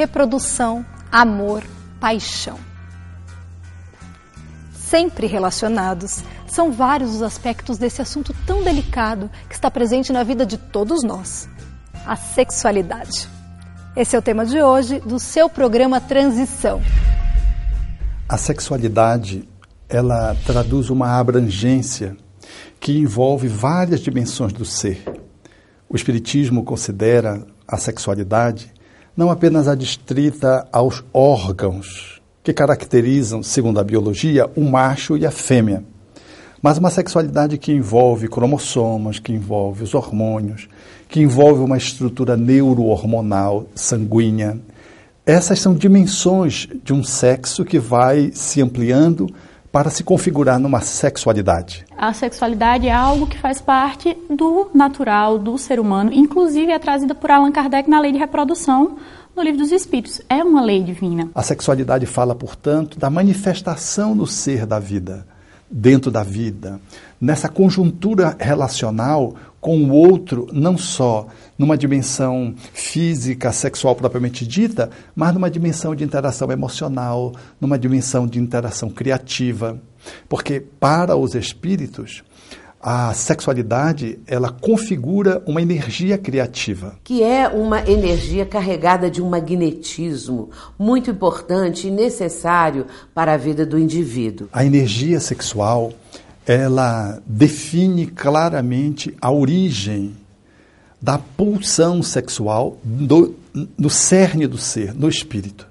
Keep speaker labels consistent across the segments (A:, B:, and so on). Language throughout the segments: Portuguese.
A: reprodução, amor, paixão. Sempre relacionados, são vários os aspectos desse assunto tão delicado que está presente na vida de todos nós: a sexualidade. Esse é o tema de hoje do seu programa Transição.
B: A sexualidade, ela traduz uma abrangência que envolve várias dimensões do ser. O espiritismo considera a sexualidade não apenas adstrita aos órgãos que caracterizam, segundo a biologia, o macho e a fêmea, mas uma sexualidade que envolve cromossomos, que envolve os hormônios, que envolve uma estrutura neurohormonal sanguínea. Essas são dimensões de um sexo que vai se ampliando para se configurar numa sexualidade.
C: A sexualidade é algo que faz parte do natural do ser humano, inclusive é trazida por Allan Kardec na lei de reprodução no livro dos Espíritos. É uma lei divina.
B: A sexualidade fala, portanto, da manifestação do ser da vida, dentro da vida, nessa conjuntura relacional com o outro, não só numa dimensão física, sexual propriamente dita, mas numa dimensão de interação emocional, numa dimensão de interação criativa. Porque para os espíritos, a sexualidade ela configura uma energia criativa.
D: Que é uma energia carregada de um magnetismo muito importante e necessário para a vida do indivíduo.
B: A energia sexual ela define claramente a origem da pulsão sexual do, no cerne do ser, no espírito.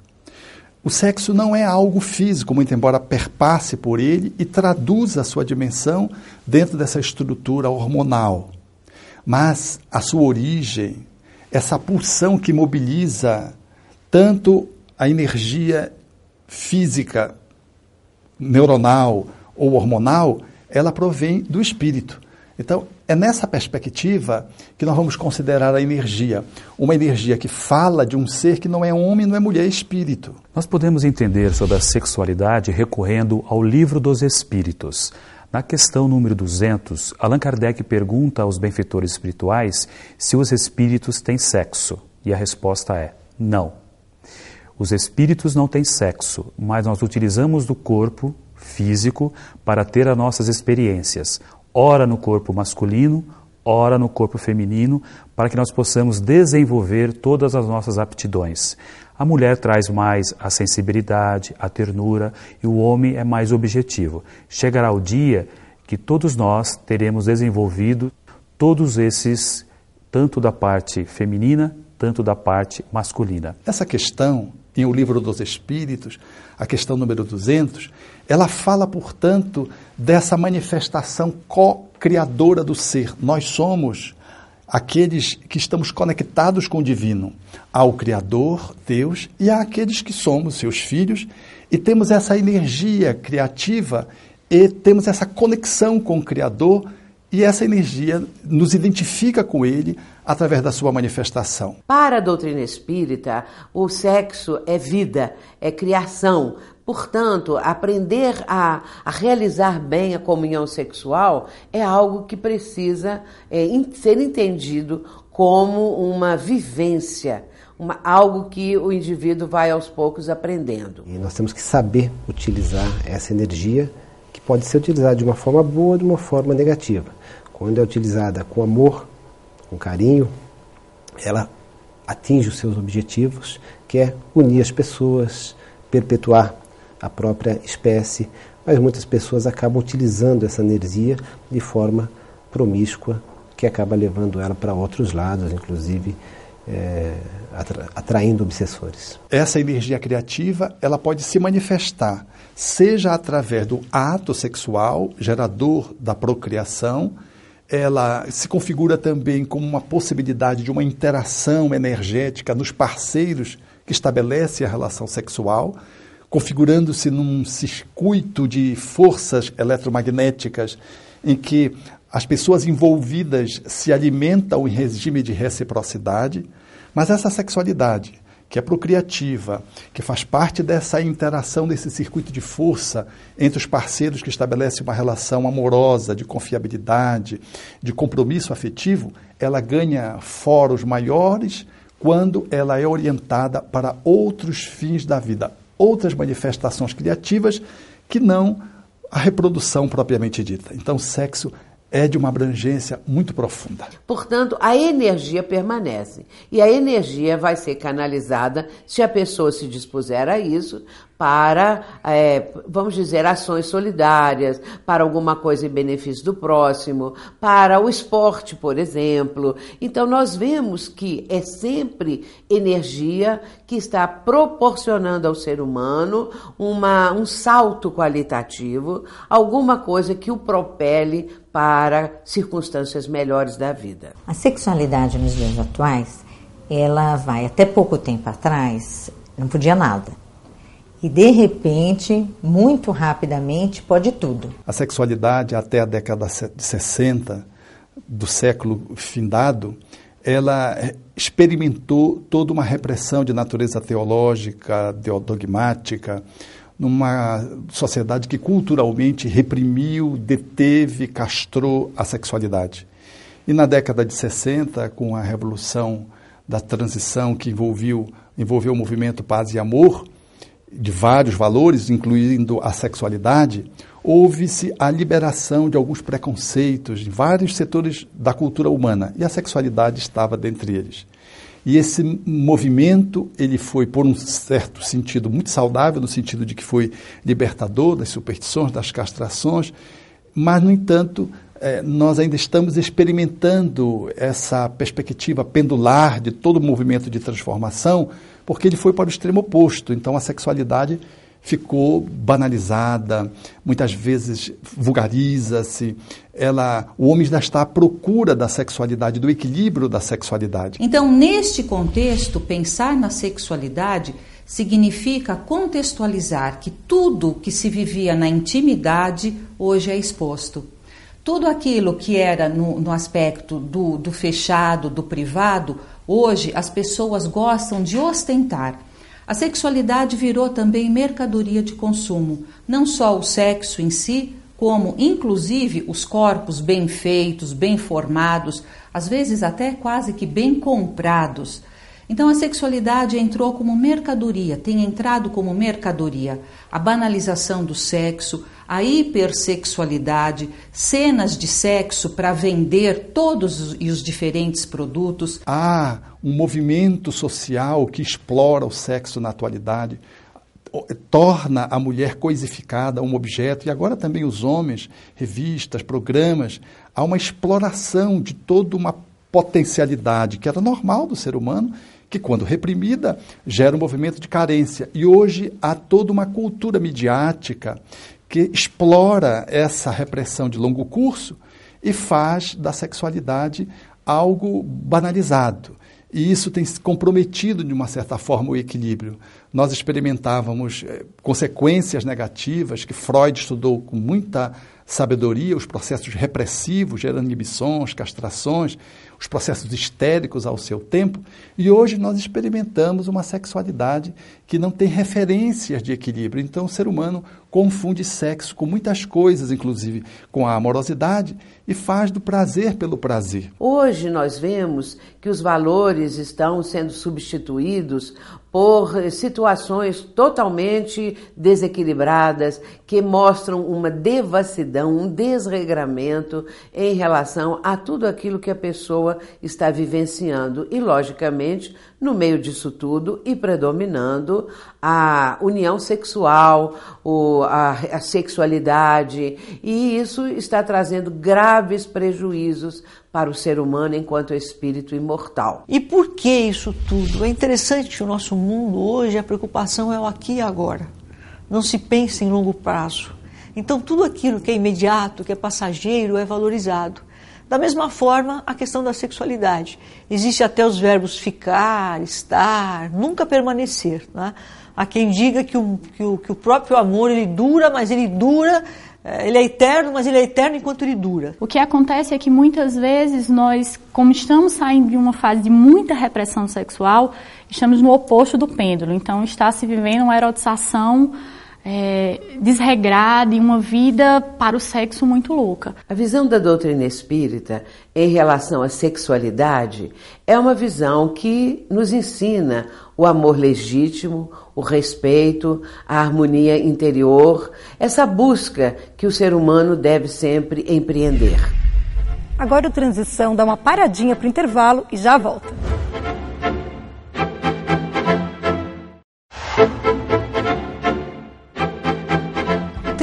B: O sexo não é algo físico, muito embora perpasse por ele e traduza a sua dimensão dentro dessa estrutura hormonal. Mas a sua origem, essa pulsão que mobiliza tanto a energia física, neuronal ou hormonal, ela provém do espírito. Então, é nessa perspectiva que nós vamos considerar a energia. Uma energia que fala de um ser que não é homem, não é mulher, é espírito.
E: Nós podemos entender sobre a sexualidade recorrendo ao Livro dos Espíritos. Na questão número 200, Allan Kardec pergunta aos benfeitores espirituais se os espíritos têm sexo. E a resposta é: não. Os espíritos não têm sexo, mas nós utilizamos do corpo físico para ter as nossas experiências ora no corpo masculino, ora no corpo feminino, para que nós possamos desenvolver todas as nossas aptidões. A mulher traz mais a sensibilidade, a ternura e o homem é mais objetivo. Chegará o dia que todos nós teremos desenvolvido todos esses, tanto da parte feminina, tanto da parte masculina.
B: Essa questão, em O Livro dos Espíritos, a questão número 200, ela fala, portanto, dessa manifestação co-criadora do ser. Nós somos aqueles que estamos conectados com o divino, ao Criador, Deus, e àqueles que somos seus filhos, e temos essa energia criativa e temos essa conexão com o Criador, e essa energia nos identifica com ele através da sua manifestação.
D: Para a doutrina espírita, o sexo é vida, é criação, Portanto, aprender a, a, realizar bem a comunhão sexual é algo que precisa é, ser entendido como uma vivência, uma, algo que o indivíduo vai aos poucos aprendendo.
F: E nós temos que saber utilizar essa energia, que pode ser utilizada de uma forma boa ou de uma forma negativa. Quando é utilizada com amor, com carinho, ela atinge os seus objetivos, que é unir as pessoas, perpetuar a própria espécie, mas muitas pessoas acabam utilizando essa energia de forma promíscua, que acaba levando ela para outros lados, inclusive é, atra atraindo obsessores.
B: Essa energia criativa ela pode se manifestar, seja através do ato sexual, gerador da procriação, ela se configura também como uma possibilidade de uma interação energética nos parceiros que estabelece a relação sexual configurando-se num circuito de forças eletromagnéticas em que as pessoas envolvidas se alimentam em regime de reciprocidade, mas essa sexualidade, que é procriativa, que faz parte dessa interação, desse circuito de força entre os parceiros que estabelece uma relação amorosa, de confiabilidade, de compromisso afetivo, ela ganha foros maiores quando ela é orientada para outros fins da vida, outras manifestações criativas que não a reprodução propriamente dita. Então, sexo é de uma abrangência muito profunda.
D: Portanto, a energia permanece. E a energia vai ser canalizada, se a pessoa se dispuser a isso, para, é, vamos dizer, ações solidárias, para alguma coisa em benefício do próximo, para o esporte, por exemplo. Então, nós vemos que é sempre energia que está proporcionando ao ser humano uma, um salto qualitativo, alguma coisa que o propele para circunstâncias melhores da vida.
G: A sexualidade nos dias atuais, ela vai até pouco tempo atrás, não podia nada e de repente, muito rapidamente, pode tudo.
B: A sexualidade até a década de 60 do século findado, ela experimentou toda uma repressão de natureza teológica, dogmática, numa sociedade que culturalmente reprimiu, deteve, castrou a sexualidade. E na década de 60, com a revolução da transição que envolveu, envolveu o movimento Paz e Amor, de vários valores, incluindo a sexualidade, houve-se a liberação de alguns preconceitos em vários setores da cultura humana e a sexualidade estava dentre eles. E esse movimento, ele foi, por um certo sentido, muito saudável, no sentido de que foi libertador das superstições, das castrações, mas, no entanto, eh, nós ainda estamos experimentando essa perspectiva pendular de todo o movimento de transformação, porque ele foi para o extremo oposto. Então a sexualidade ficou banalizada, muitas vezes vulgariza-se. Ela, o homem já está à procura da sexualidade, do equilíbrio da sexualidade.
H: Então, neste contexto, pensar na sexualidade significa contextualizar que tudo que se vivia na intimidade hoje é exposto. Tudo aquilo que era no, no aspecto do, do fechado, do privado, Hoje as pessoas gostam de ostentar. A sexualidade virou também mercadoria de consumo, não só o sexo em si, como inclusive os corpos bem feitos, bem formados, às vezes até quase que bem comprados. Então a sexualidade entrou como mercadoria, tem entrado como mercadoria. A banalização do sexo, a hipersexualidade, cenas de sexo para vender todos os, diferentes produtos.
B: Há um movimento social que explora o sexo na atualidade, torna a mulher coisificada, um objeto, e agora também os homens, revistas, programas, há uma exploração de toda uma potencialidade que era normal do ser humano, que quando reprimida gera um movimento de carência. E hoje há toda uma cultura midiática que explora essa repressão de longo curso e faz da sexualidade algo banalizado. E isso tem comprometido, de uma certa forma, o equilíbrio. Nós experimentávamos eh, consequências negativas que Freud estudou com muita sabedoria, os processos repressivos, gerando inibições, castrações, os processos histéricos ao seu tempo, e hoje nós experimentamos uma sexualidade que não tem referências de equilíbrio. Então o ser humano confunde sexo com muitas coisas, inclusive com a amorosidade, e faz do prazer pelo prazer.
D: Hoje nós vemos que os valores estão sendo substituídos por situações totalmente desequilibradas que mostram uma devassidão, um desregramento em relação a tudo aquilo que a pessoa está vivenciando. E, logicamente, no meio disso tudo e predominando a união sexual, a, sexualidade, e isso está trazendo graves prejuízos para o ser humano enquanto espírito imortal.
I: E por que isso tudo? É interessante o nosso mundo hoje a preocupação é o aqui e agora. Não se pensa em longo prazo. Então tudo aquilo que é imediato, que é passageiro, é valorizado. Da mesma forma, a questão da sexualidade. Existe até os verbos ficar, estar, nunca permanecer. Né? Há quem diga que o, que o, que o próprio amor ele dura, mas ele dura é, ele é eterno, mas ele é eterno enquanto ele dura.
C: O que acontece é que muitas vezes nós, como estamos saindo de uma fase de muita repressão sexual, estamos no oposto do pêndulo. Então está se vivendo uma erotização é, desregrada e uma vida para o sexo muito louca.
D: A visão da doutrina espírita em relação à sexualidade é uma visão que nos ensina o amor legítimo, o respeito, a harmonia interior, essa busca que o ser humano deve sempre empreender.
A: Agora o Transição dá uma paradinha para o intervalo e já volta.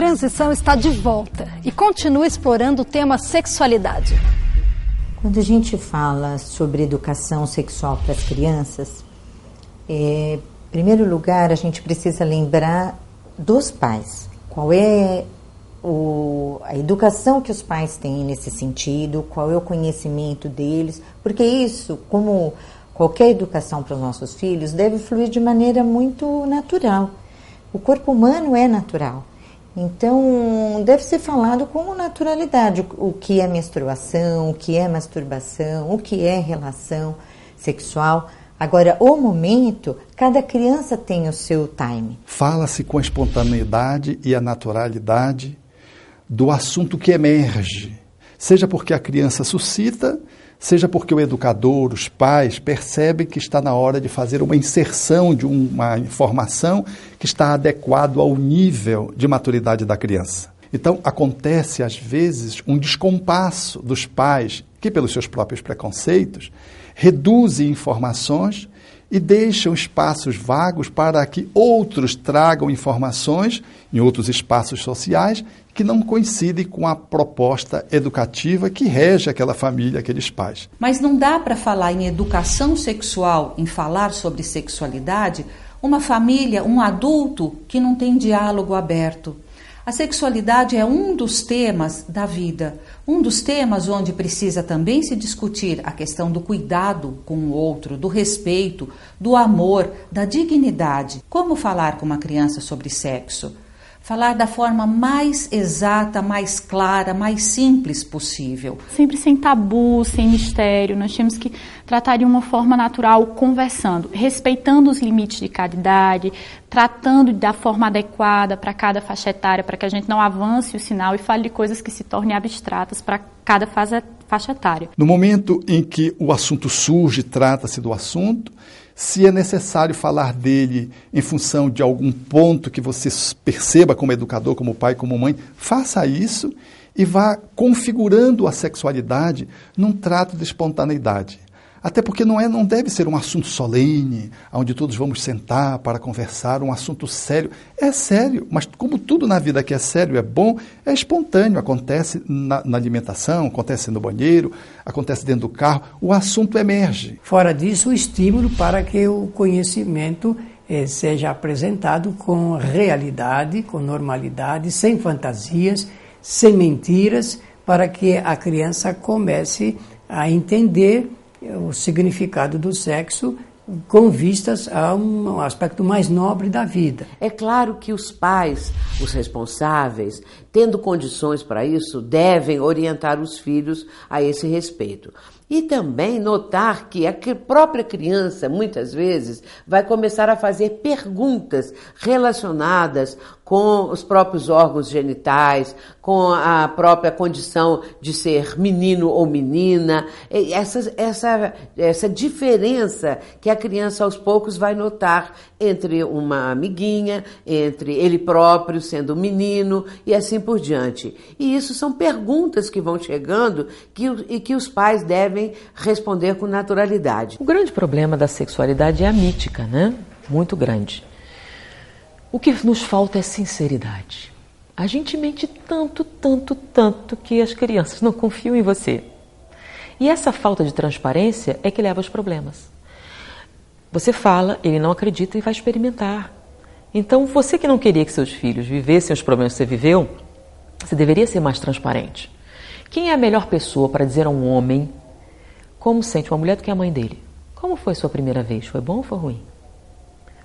A: Transição está de volta e continua explorando o tema sexualidade.
G: Quando a gente fala sobre educação sexual para as crianças, é, em primeiro lugar, a gente precisa lembrar dos pais. Qual é o, a educação que os pais têm nesse sentido, qual é o conhecimento deles, porque isso, como qualquer educação para os nossos filhos, deve fluir de maneira muito natural. O corpo humano é natural. Então, deve ser falado com naturalidade o que é menstruação, o que é masturbação, o que é relação sexual. Agora, o momento, cada criança tem o seu time.
B: Fala-se com a espontaneidade e a naturalidade do assunto que emerge, seja porque a criança suscita, seja porque o educador, os pais percebem que está na hora de fazer uma inserção de uma informação que está adequado ao nível de maturidade da criança. Então, acontece às vezes um descompasso dos pais que, pelos seus próprios preconceitos, reduzem informações e deixam espaços vagos para que outros tragam informações em outros espaços sociais que não coincidem com a proposta educativa que rege aquela família, aqueles pais.
H: Mas não dá para falar em educação sexual, em falar sobre sexualidade, uma família, um adulto que não tem diálogo aberto. A sexualidade é um dos temas da vida, um dos temas onde precisa também se discutir a questão do cuidado com o outro, do respeito, do amor, da dignidade. Como falar com uma criança sobre sexo? Falar da forma mais exata, mais clara, mais simples possível.
C: Sempre sem tabu, sem mistério. Nós temos que tratar de uma forma natural, conversando, respeitando os limites de cada idade, tratando da forma adequada para cada faixa etária, para que a gente não avance o sinal e fale de coisas que se tornem abstratas para cada fase, faixa etária.
B: No momento em que o assunto surge, trata-se do assunto, se é necessário falar dele em função de algum ponto que você perceba como educador, como pai, como mãe, faça isso e vá configurando a sexualidade num trato de espontaneidade. Até porque não, é, não deve ser um assunto solene, onde todos vamos sentar para conversar, um assunto sério. É sério, mas como tudo na vida que é sério, é bom, é espontâneo. Acontece na, na alimentação, acontece no banheiro, acontece dentro do carro, o assunto emerge.
J: Fora disso, o estímulo para que o conhecimento eh, seja apresentado com realidade, com normalidade, sem fantasias, sem mentiras, para que a criança comece a entender o significado do sexo com vistas a um aspecto mais nobre da vida.
D: É claro que os pais, os responsáveis, tendo condições para isso, devem orientar os filhos a esse respeito. E também notar que a própria criança, muitas vezes, vai começar a fazer perguntas relacionadas com os próprios órgãos genitais, com a própria condição de ser menino ou menina, essa, essa, essa diferença que a criança aos poucos vai notar entre uma amiguinha, entre ele próprio sendo menino e assim por diante. E isso são perguntas que vão chegando que, e que os pais devem responder com naturalidade.
K: O grande problema da sexualidade é a mítica, né? Muito grande. O que nos falta é sinceridade. A gente mente tanto, tanto, tanto que as crianças não confiam em você. E essa falta de transparência é que leva aos problemas. Você fala, ele não acredita e vai experimentar. Então, você que não queria que seus filhos vivessem os problemas que você viveu, você deveria ser mais transparente. Quem é a melhor pessoa para dizer a um homem como sente uma mulher do que a mãe dele? Como foi sua primeira vez? Foi bom ou foi ruim?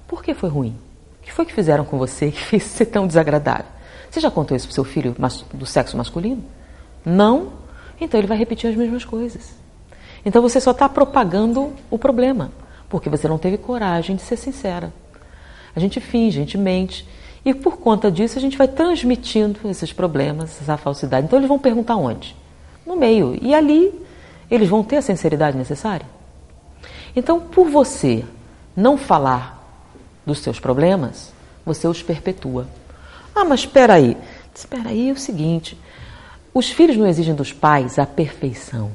K: Por que foi ruim? O que foi que fizeram com você que fez ser tão desagradável? Você já contou isso para seu filho do sexo masculino? Não? Então ele vai repetir as mesmas coisas. Então você só está propagando o problema, porque você não teve coragem de ser sincera. A gente finge, a gente mente. E por conta disso, a gente vai transmitindo esses problemas, essa falsidade. Então, eles vão perguntar onde? No meio. E ali, eles vão ter a sinceridade necessária. Então, por você não falar dos seus problemas, você os perpetua. Ah, mas espera aí. Espera aí, é o seguinte: os filhos não exigem dos pais a perfeição.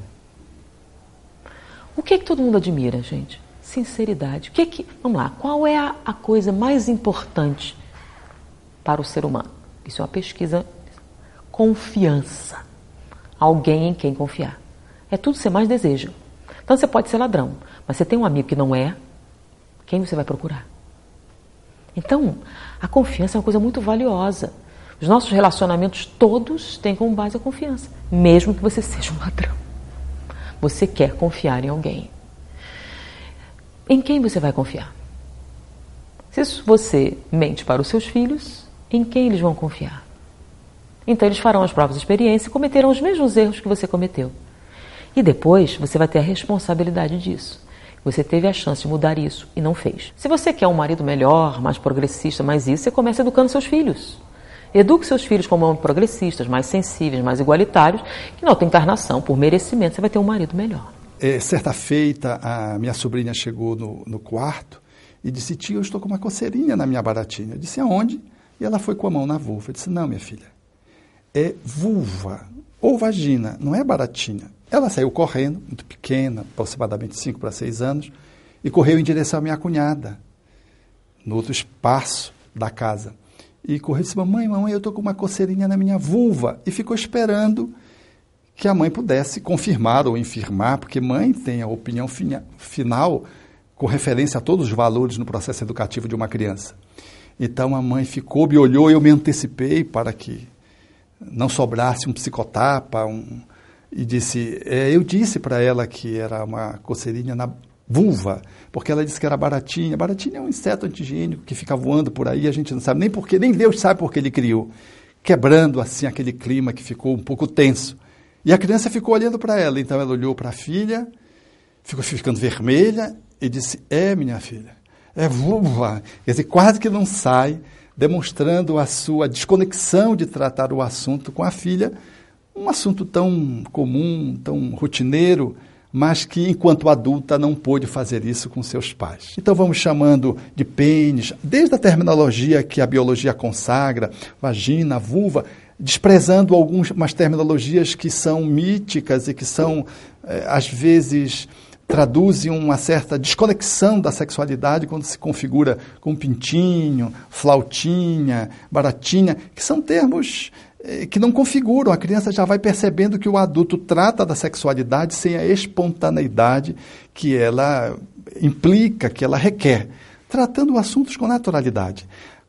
K: O que é que todo mundo admira, gente? Sinceridade. O que é que, vamos lá, qual é a, a coisa mais importante para o ser humano? Isso é uma pesquisa. Confiança. Alguém em quem confiar. É tudo que você mais deseja. Então você pode ser ladrão, mas você tem um amigo que não é, quem você vai procurar? Então, a confiança é uma coisa muito valiosa. Os nossos relacionamentos todos têm como base a confiança, mesmo que você seja um ladrão. Você quer confiar em alguém. Em quem você vai confiar? Se você mente para os seus filhos, em quem eles vão confiar? Então eles farão as próprias experiências e cometerão os mesmos erros que você cometeu. E depois você vai ter a responsabilidade disso. Você teve a chance de mudar isso e não fez. Se você quer um marido melhor, mais progressista, mais isso, você começa educando seus filhos. Eduque seus filhos como progressistas, mais sensíveis, mais igualitários, que na outra encarnação, por merecimento, você vai ter um marido melhor.
B: É, certa feita, a minha sobrinha chegou no, no quarto e disse: Tio, eu estou com uma coceirinha na minha baratinha. Eu disse: Aonde? E ela foi com a mão na vulva. Eu disse: Não, minha filha, é vulva ou vagina, não é baratinha. Ela saiu correndo, muito pequena, aproximadamente 5 para 6 anos, e correu em direção à minha cunhada, no outro espaço da casa. E correu e disse: Mamãe, mamãe, eu estou com uma coceirinha na minha vulva. E ficou esperando que a mãe pudesse confirmar ou infirmar, porque mãe tem a opinião final com referência a todos os valores no processo educativo de uma criança. Então a mãe ficou, me olhou, eu me antecipei para que não sobrasse um psicotapa, um, e disse, é, eu disse para ela que era uma coceirinha na vulva, porque ela disse que era baratinha. Baratinha é um inseto antigênico que fica voando por aí, a gente não sabe nem porquê, nem Deus sabe por que ele criou, quebrando assim aquele clima que ficou um pouco tenso. E a criança ficou olhando para ela, então ela olhou para a filha, ficou ficando vermelha e disse: É, minha filha, é vulva. Quer dizer, quase que não sai, demonstrando a sua desconexão de tratar o assunto com a filha um assunto tão comum, tão rotineiro, mas que enquanto adulta não pôde fazer isso com seus pais. Então vamos chamando de pênis, desde a terminologia que a biologia consagra, vagina, vulva, desprezando algumas terminologias que são míticas e que são, eh, às vezes, traduzem uma certa desconexão da sexualidade quando se configura com pintinho, flautinha, baratinha, que são termos é, que não configuram. A criança já vai percebendo que o adulto trata da sexualidade sem a espontaneidade que ela implica, que ela requer, tratando assuntos com naturalidade.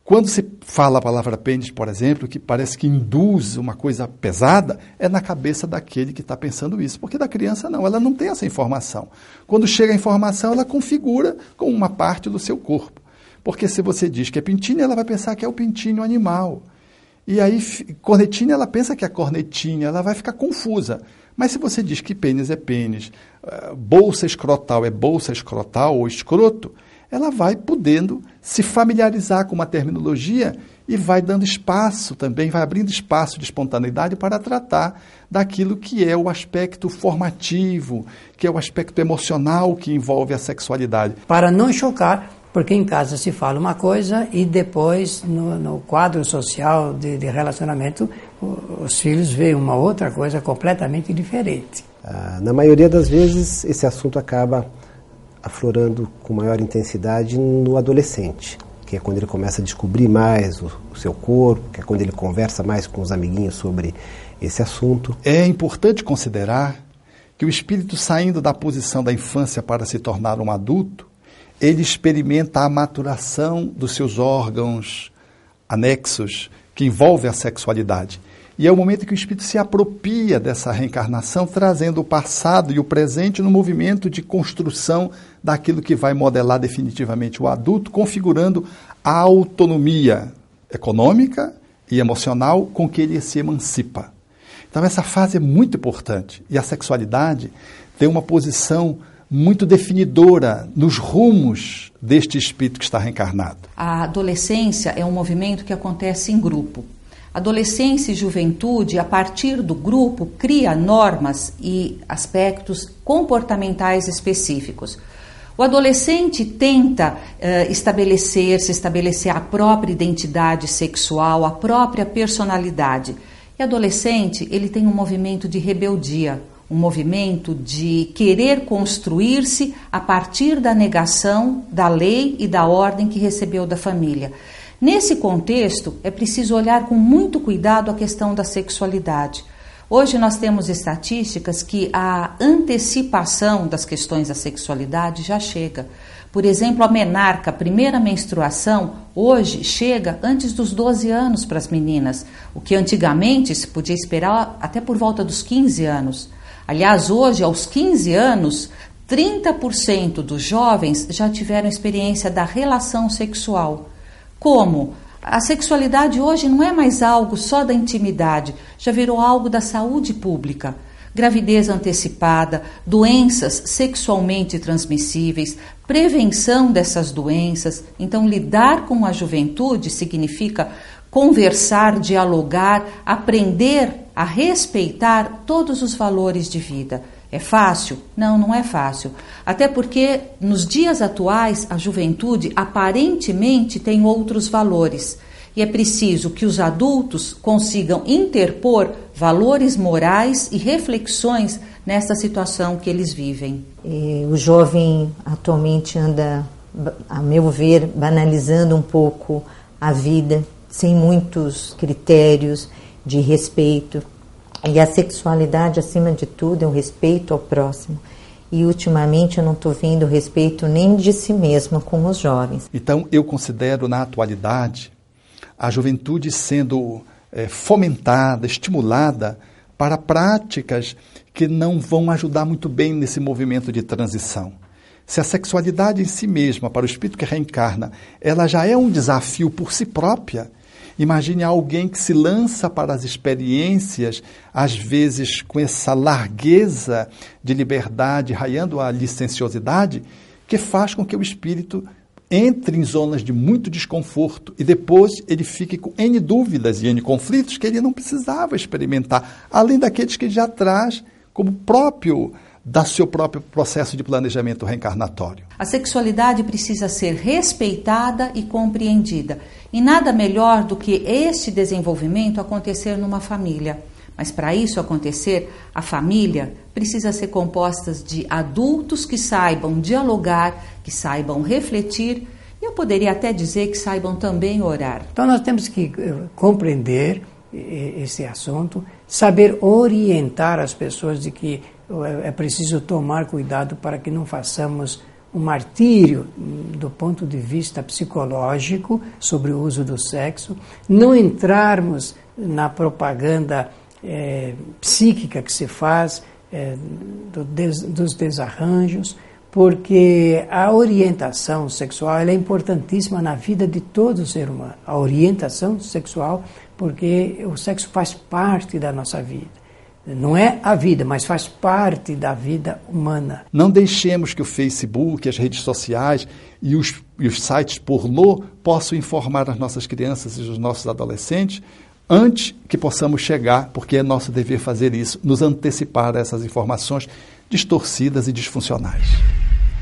B: Quando se fala a palavra pênis, por exemplo, que parece que induz uma coisa pesada, é na cabeça daquele que está pensando isso. Porque da criança não, ela não tem essa informação. Quando chega a informação, ela configura com uma parte do seu corpo. Porque se você diz que é pintinho, ela vai pensar que é o pintinho animal. E aí, cornetinha, ela pensa que é cornetinha, ela vai ficar confusa. Mas se você diz que pênis é pênis, eh, bolsa escrotal é bolsa escrotal ou escroto, ela vai podendo se familiarizar com uma terminologia e vai dando espaço também, vai abrindo espaço de espontaneidade para tratar daquilo que é o aspecto formativo, que é o aspecto emocional que envolve a sexualidade.
J: Para não chocar porque em casa se fala uma coisa e depois no, no quadro social de, de, relacionamento os filhos veem uma outra coisa completamente diferente.
F: Ah, na maioria das vezes esse assunto acaba aflorando com maior intensidade no adolescente, que é quando ele começa a descobrir mais o, o seu corpo, que é quando ele conversa mais com os amiguinhos sobre esse assunto.
B: É importante considerar que o espírito saindo da posição da infância para se tornar um adulto ele experimenta a maturação dos seus órgãos anexos que envolve a sexualidade. E é o momento que o espírito se apropria dessa reencarnação, trazendo o passado e o presente no movimento de construção daquilo que vai modelar definitivamente o adulto, configurando a autonomia econômica e emocional com que ele se emancipa. Então, essa fase é muito importante e a sexualidade tem uma posição muito definidora nos rumos deste espírito que está reencarnado.
H: A adolescência é um movimento que acontece em grupo. Adolescência e juventude, a partir do grupo, cria normas e aspectos comportamentais específicos. O adolescente tenta uh, estabelecer-se, estabelecer a própria identidade sexual, a própria personalidade. E adolescente, ele tem um movimento de rebeldia, um movimento de querer construir-se a partir da negação da lei e da ordem que recebeu da família. Nesse contexto, é preciso olhar com muito cuidado a questão da sexualidade. Hoje nós temos estatísticas que a antecipação das questões da sexualidade já chega. Por exemplo, a menarca, a primeira menstruação, hoje chega antes dos 12 anos para as meninas, o que antigamente se podia esperar até por volta dos 15 anos. Aliás, hoje, aos 15 anos, 30% dos jovens já tiveram experiência da relação sexual. Como? A sexualidade hoje não é mais algo só da intimidade, já virou algo da saúde pública. Gravidez antecipada, doenças sexualmente transmissíveis, prevenção dessas doenças. Então, lidar com a juventude significa conversar, dialogar, aprender a respeitar todos os valores de vida. É fácil? Não, não é fácil. Até porque nos dias atuais a juventude aparentemente tem outros valores. E é preciso que os adultos consigam interpor valores morais e reflexões nessa situação que eles vivem.
G: E o jovem atualmente anda, a meu ver, banalizando um pouco a vida, sem muitos critérios de respeito. E a sexualidade, acima de tudo, é o respeito ao próximo. E ultimamente eu não estou vendo respeito nem de si mesma com os jovens.
B: Então eu considero na atualidade a juventude sendo é, fomentada, estimulada para práticas que não vão ajudar muito bem nesse movimento de transição. Se a sexualidade em si mesma, para o espírito que reencarna, ela já é um desafio por si própria, Imagine alguém que se lança para as experiências, às vezes com essa largueza de liberdade, raiando a licenciosidade, que faz com que o espírito entre em zonas de muito desconforto e depois ele fique com N dúvidas e N conflitos que ele não precisava experimentar, além daqueles que ele já traz como próprio da seu próprio processo de planejamento reencarnatório.
H: A sexualidade precisa ser respeitada e compreendida. E nada melhor do que este desenvolvimento acontecer numa família. Mas para isso acontecer, a família precisa ser composta de adultos que saibam dialogar, que saibam refletir e eu poderia até dizer que saibam também orar.
J: Então nós temos que eh, compreender esse assunto, saber orientar as pessoas de que é, é preciso tomar cuidado para que não façamos um martírio do ponto de vista psicológico sobre o uso do sexo, não entrarmos na propaganda é, psíquica que se faz é, do des, dos desarranjos, porque a orientação sexual é importantíssima na vida de todo ser humano. A orientação sexual, porque o sexo faz parte da nossa vida. Não é a vida, mas faz parte da vida humana.
B: Não deixemos que o Facebook, as redes sociais e os, e os sites pornô possam informar as nossas crianças e os nossos adolescentes antes que possamos chegar, porque é nosso dever fazer isso, nos antecipar a essas informações distorcidas e disfuncionais.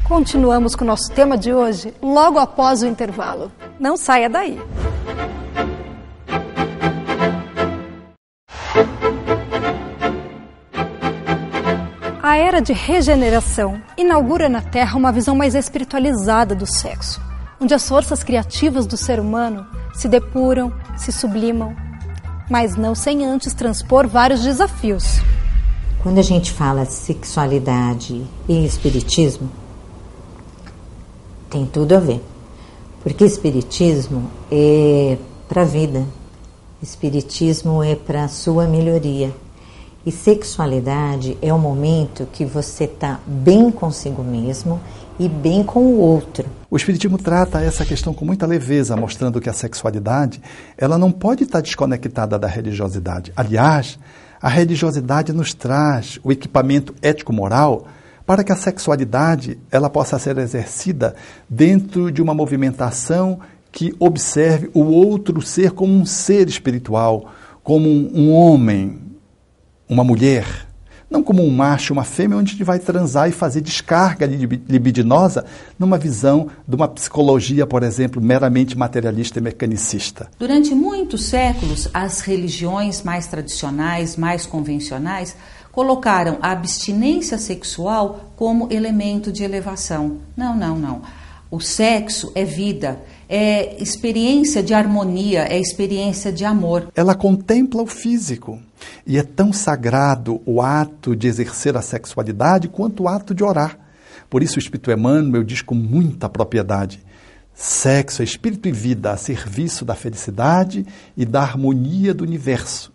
A: Continuamos com o nosso tema de hoje logo após o intervalo. Não saia daí. Era de regeneração inaugura na Terra uma visão mais espiritualizada do sexo, onde as forças criativas do ser humano se depuram, se sublimam, mas não sem antes transpor vários desafios.
G: Quando a gente fala sexualidade e espiritismo, tem tudo a ver. Porque espiritismo é para a vida, espiritismo é para a sua melhoria. E sexualidade é o momento que você está bem consigo mesmo e bem com o outro.
B: O Espiritismo trata essa questão com muita leveza, mostrando que a sexualidade ela não pode estar desconectada da religiosidade. Aliás, a religiosidade nos traz o equipamento ético-moral para que a sexualidade ela possa ser exercida dentro de uma movimentação que observe o outro ser como um ser espiritual, como um homem, uma mulher, não como um macho, uma fêmea, onde a gente vai transar e fazer descarga libidinosa numa visão de uma psicologia, por exemplo, meramente materialista e mecanicista.
H: Durante muitos séculos, as religiões mais tradicionais, mais convencionais, colocaram a abstinência sexual como elemento de elevação. Não, não, não. O sexo é vida, é experiência de harmonia, é experiência de amor.
B: Ela contempla o físico. E é tão sagrado o ato de exercer a sexualidade quanto o ato de orar. Por isso o Espírito Emmanuel diz com muita propriedade: sexo é espírito e vida a serviço da felicidade e da harmonia do universo.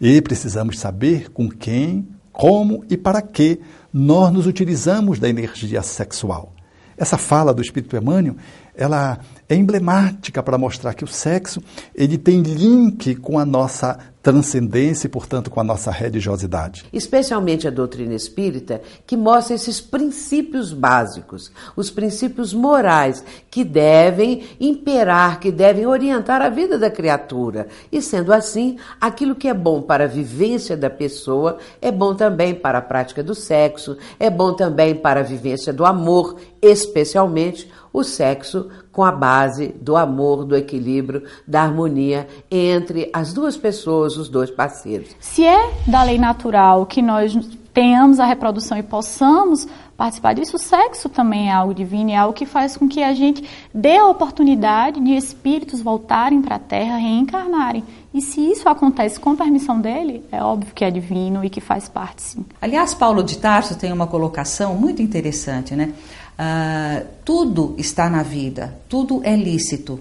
B: E precisamos saber com quem, como e para que nós nos utilizamos da energia sexual. Essa fala do Espírito Emmanuel, ela é emblemática para mostrar que o sexo ele tem link com a nossa transcendência e, portanto, com a nossa religiosidade.
D: Especialmente a doutrina espírita, que mostra esses princípios básicos, os princípios morais que devem imperar, que devem orientar a vida da criatura. E sendo assim, aquilo que é bom para a vivência da pessoa é bom também para a prática do sexo, é bom também para a vivência do amor, especialmente o sexo com a base do amor, do equilíbrio, da harmonia entre as duas pessoas, os dois parceiros.
C: Se é da lei natural que nós tenhamos a reprodução e possamos participar disso, o sexo também é algo divino, é algo que faz com que a gente dê a oportunidade de espíritos voltarem para a Terra, reencarnarem. E se isso acontece com permissão dele, é óbvio que é divino e que faz parte, sim.
H: Aliás, Paulo de Tarso tem uma colocação muito interessante, né? Ah, tudo está na vida, tudo é lícito,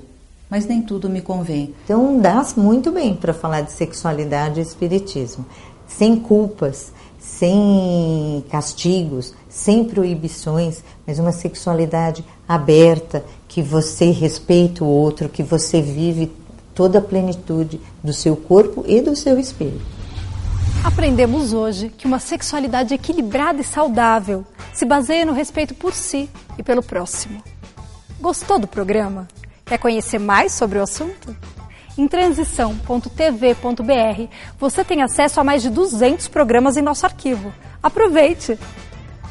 H: mas nem tudo me convém.
G: Então dá muito bem para falar de sexualidade e espiritismo, sem culpas, sem castigos, sem proibições, mas uma sexualidade aberta, que você respeita o outro, que você vive toda a plenitude do seu corpo e do seu espírito.
A: Aprendemos hoje que uma sexualidade equilibrada e saudável se baseia no respeito por si e pelo próximo. Gostou do programa? Quer conhecer mais sobre o assunto? Em transição.tv.br você tem acesso a mais de 200 programas em nosso arquivo. Aproveite!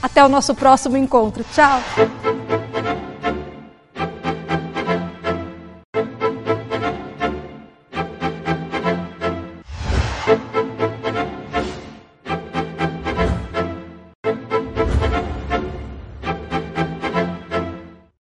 A: Até o nosso próximo encontro. Tchau!